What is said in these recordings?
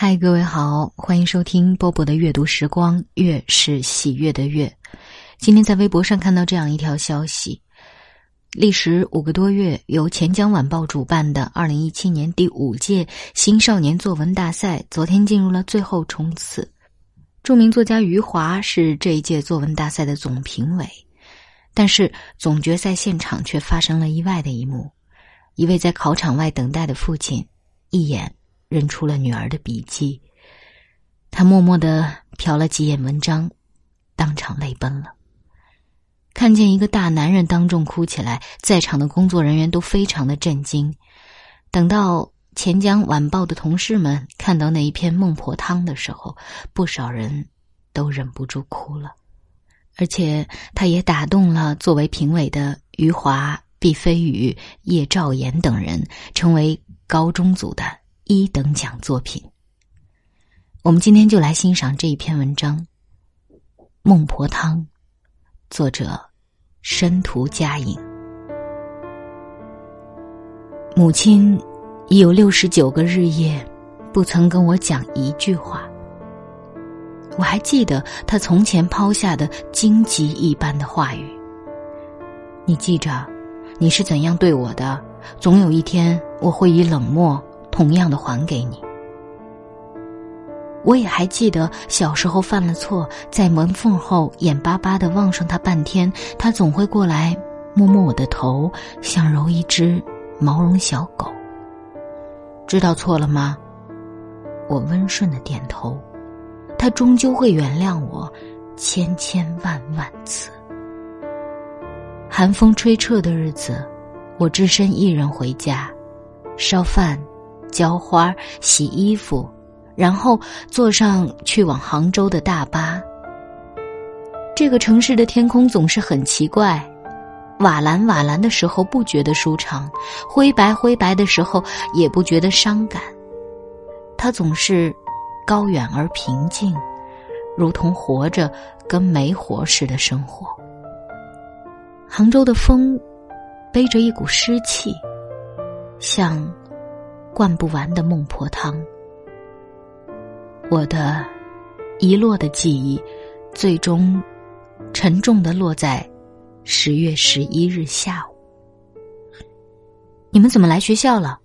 嗨，各位好，欢迎收听波波的阅读时光，月是喜悦的月。今天在微博上看到这样一条消息：历时五个多月，由钱江晚报主办的二零一七年第五届新少年作文大赛，昨天进入了最后冲刺。著名作家余华是这一届作文大赛的总评委，但是总决赛现场却发生了意外的一幕：一位在考场外等待的父亲，一眼。认出了女儿的笔迹，他默默的瞟了几眼文章，当场泪奔了。看见一个大男人当众哭起来，在场的工作人员都非常的震惊。等到钱江晚报的同事们看到那一篇孟婆汤的时候，不少人都忍不住哭了。而且，他也打动了作为评委的余华、毕飞宇、叶兆言等人，成为高中组的。一等奖作品，我们今天就来欣赏这一篇文章《孟婆汤》，作者申屠佳颖。母亲已有六十九个日夜不曾跟我讲一句话，我还记得她从前抛下的荆棘一般的话语。你记着，你是怎样对我的？总有一天，我会以冷漠。同样的还给你。我也还记得小时候犯了错，在门缝后眼巴巴的望上他半天，他总会过来摸摸我的头，像揉一只毛绒小狗。知道错了吗？我温顺的点头。他终究会原谅我，千千万万次。寒风吹彻的日子，我只身一人回家，烧饭。浇花、洗衣服，然后坐上去往杭州的大巴。这个城市的天空总是很奇怪，瓦蓝瓦蓝的时候不觉得舒畅，灰白灰白的时候也不觉得伤感。它总是高远而平静，如同活着跟没活似的生活。杭州的风背着一股湿气，像。灌不完的孟婆汤，我的遗落的记忆，最终沉重的落在十月十一日下午。你们怎么来学校了？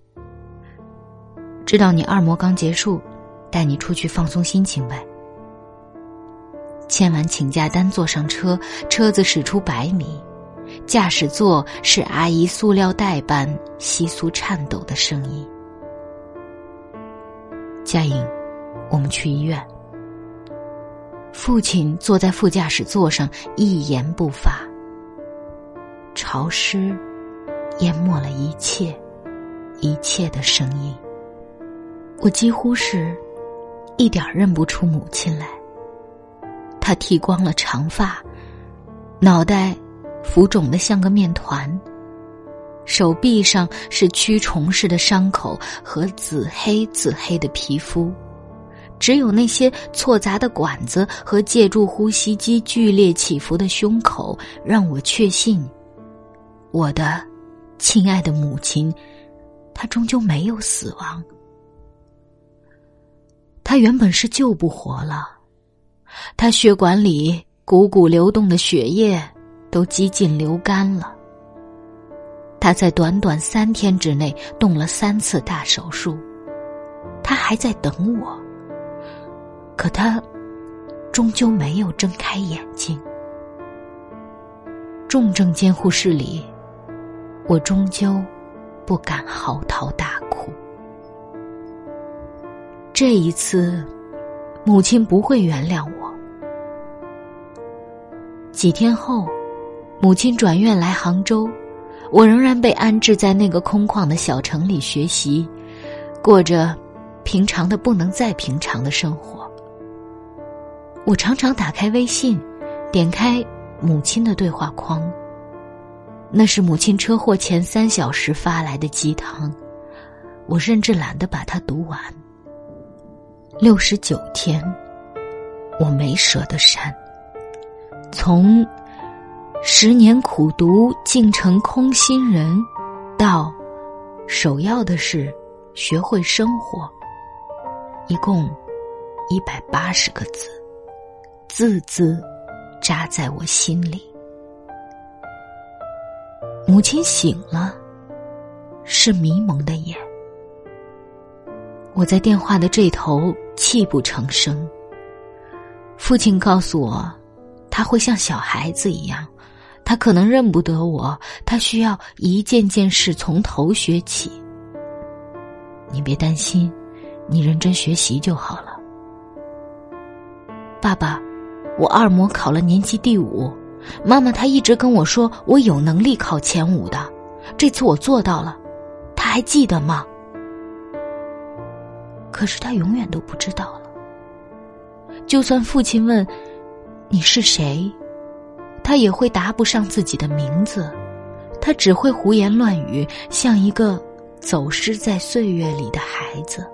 知道你二模刚结束，带你出去放松心情呗。签完请假单，坐上车，车子驶出百米，驾驶座是阿姨塑料袋般窸窣颤抖的声音。佳颖，我们去医院。父亲坐在副驾驶座上，一言不发。潮湿淹没了一切，一切的声音。我几乎是一点认不出母亲来。她剃光了长发，脑袋浮肿的像个面团。手臂上是蛆虫似的伤口和紫黑紫黑的皮肤，只有那些错杂的管子和借助呼吸机剧烈起伏的胸口，让我确信，我的亲爱的母亲，她终究没有死亡。她原本是救不活了，她血管里汩汩流动的血液都几近流干了。他在短短三天之内动了三次大手术，他还在等我。可他终究没有睁开眼睛。重症监护室里，我终究不敢嚎啕大哭。这一次，母亲不会原谅我。几天后，母亲转院来杭州。我仍然被安置在那个空旷的小城里学习，过着平常的不能再平常的生活。我常常打开微信，点开母亲的对话框，那是母亲车祸前三小时发来的鸡汤，我甚至懒得把它读完。六十九天，我没舍得删，从。十年苦读竟成空心人，到首要的是学会生活。一共一百八十个字，字字扎在我心里。母亲醒了，是迷蒙的眼。我在电话的这头泣不成声。父亲告诉我，他会像小孩子一样，他可能认不得我，他需要一件件事从头学起。你别担心，你认真学习就好了。爸爸，我二模考了年级第五，妈妈她一直跟我说我有能力考前五的，这次我做到了，他还记得吗？可是他永远都不知道了。就算父亲问你是谁，他也会答不上自己的名字，他只会胡言乱语，像一个走失在岁月里的孩子。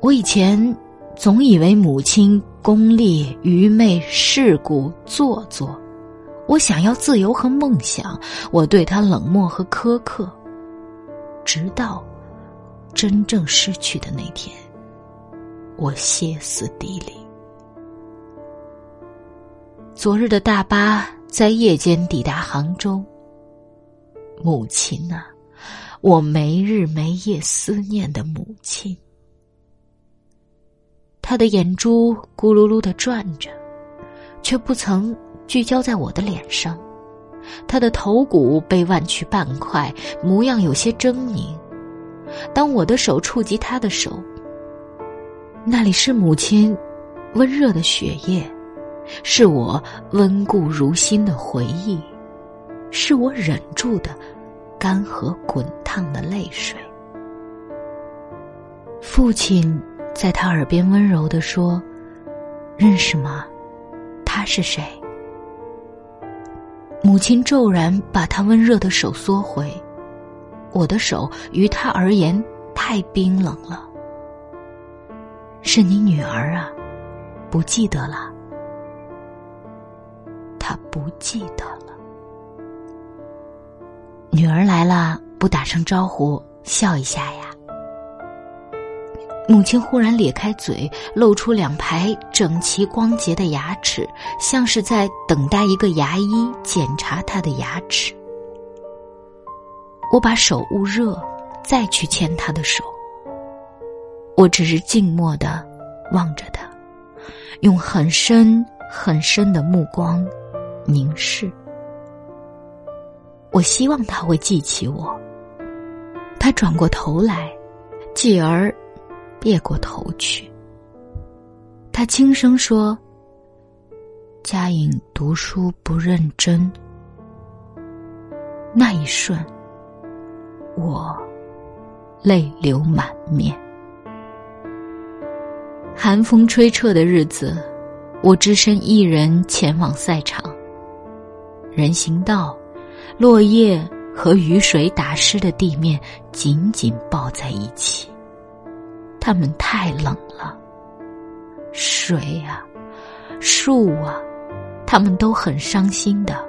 我以前总以为母亲功利、愚昧、世故、做作，我想要自由和梦想，我对他冷漠和苛刻，直到。真正失去的那天，我歇斯底里。昨日的大巴在夜间抵达杭州。母亲啊，我没日没夜思念的母亲。他的眼珠咕噜噜的转着，却不曾聚焦在我的脸上。他的头骨被弯曲半块，模样有些狰狞。当我的手触及他的手，那里是母亲温热的血液，是我温故如新的回忆，是我忍住的干涸滚烫的泪水。父亲在他耳边温柔的说：“认识吗？他是谁？”母亲骤然把他温热的手缩回。我的手于他而言太冰冷了。是你女儿啊，不记得了。不记得了。女儿来了，不打声招呼，笑一下呀。母亲忽然咧开嘴，露出两排整齐光洁的牙齿，像是在等待一个牙医检查她的牙齿。我把手捂热，再去牵她的手。我只是静默的望着他，用很深很深的目光凝视。我希望他会记起我。他转过头来，继而别过头去。他轻声说：“嘉颖读书不认真。”那一瞬。我泪流满面。寒风吹彻的日子，我只身一人前往赛场。人行道、落叶和雨水打湿的地面紧紧抱在一起，他们太冷了。水啊，树啊，他们都很伤心的，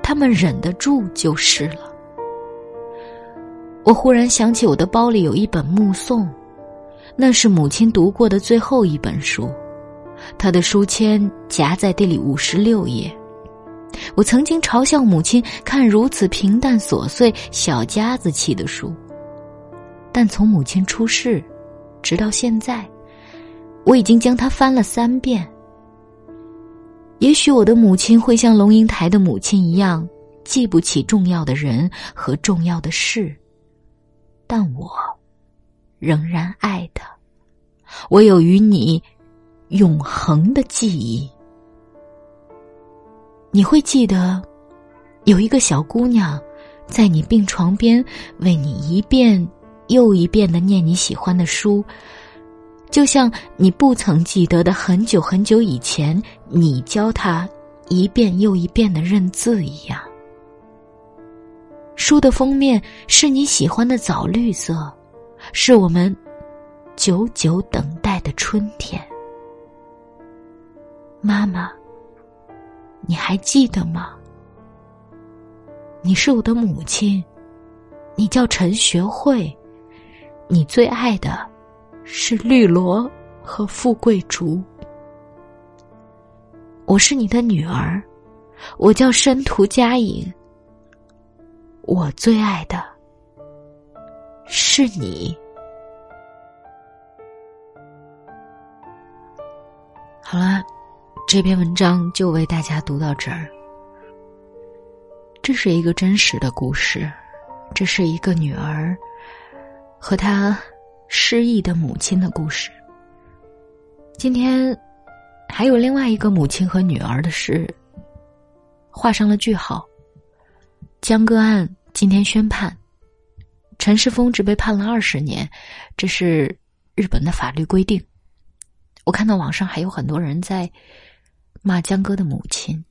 他们忍得住就是了。我忽然想起，我的包里有一本《目送》，那是母亲读过的最后一本书，她的书签夹在第五十六页。我曾经嘲笑母亲看如此平淡琐碎、小家子气的书，但从母亲出世，直到现在，我已经将它翻了三遍。也许我的母亲会像龙应台的母亲一样，记不起重要的人和重要的事。但我仍然爱他，我有与你永恒的记忆。你会记得，有一个小姑娘，在你病床边为你一遍又一遍的念你喜欢的书，就像你不曾记得的很久很久以前，你教她一遍又一遍的认字一样。书的封面是你喜欢的枣绿色，是我们久久等待的春天。妈妈，你还记得吗？你是我的母亲，你叫陈学慧，你最爱的是绿萝和富贵竹。我是你的女儿，我叫申屠佳颖。我最爱的是你。好了，这篇文章就为大家读到这儿。这是一个真实的故事，这是一个女儿和她失忆的母亲的故事。今天还有另外一个母亲和女儿的事画上了句号。江歌案今天宣判，陈世峰只被判了二十年，这是日本的法律规定。我看到网上还有很多人在骂江歌的母亲。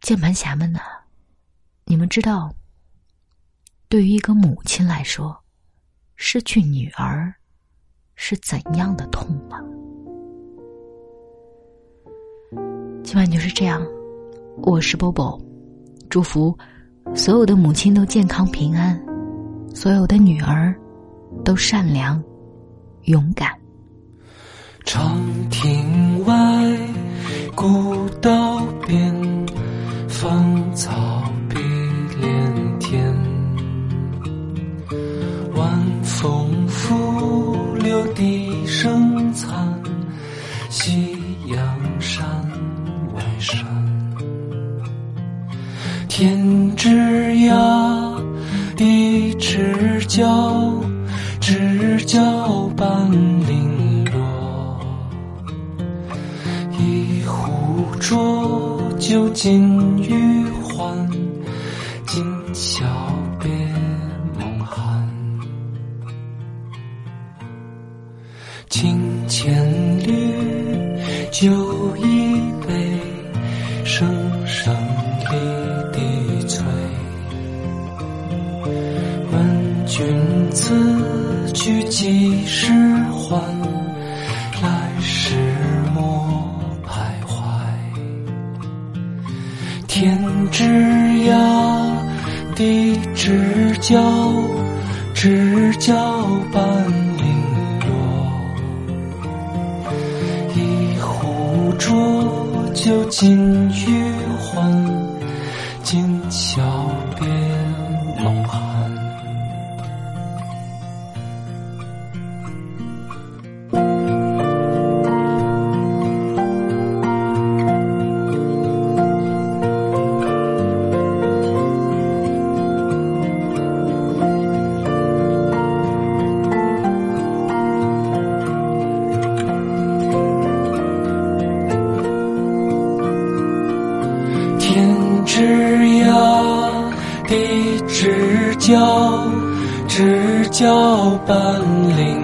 键盘侠们呢？你们知道，对于一个母亲来说，失去女儿是怎样的痛吗？今晚就是这样，我是波波，祝福所有的母亲都健康平安，所有的女儿都善良勇敢。长亭，古道边。芳草碧连天，晚风拂柳笛声残，夕阳山外山。天之涯，地之角，知交半零浊酒尽余欢，今宵别梦寒。清浅绿酒一杯，声声离笛催。问君此去几时还？交知交半零落。一壶浊酒尽余欢今宵教，只教本领。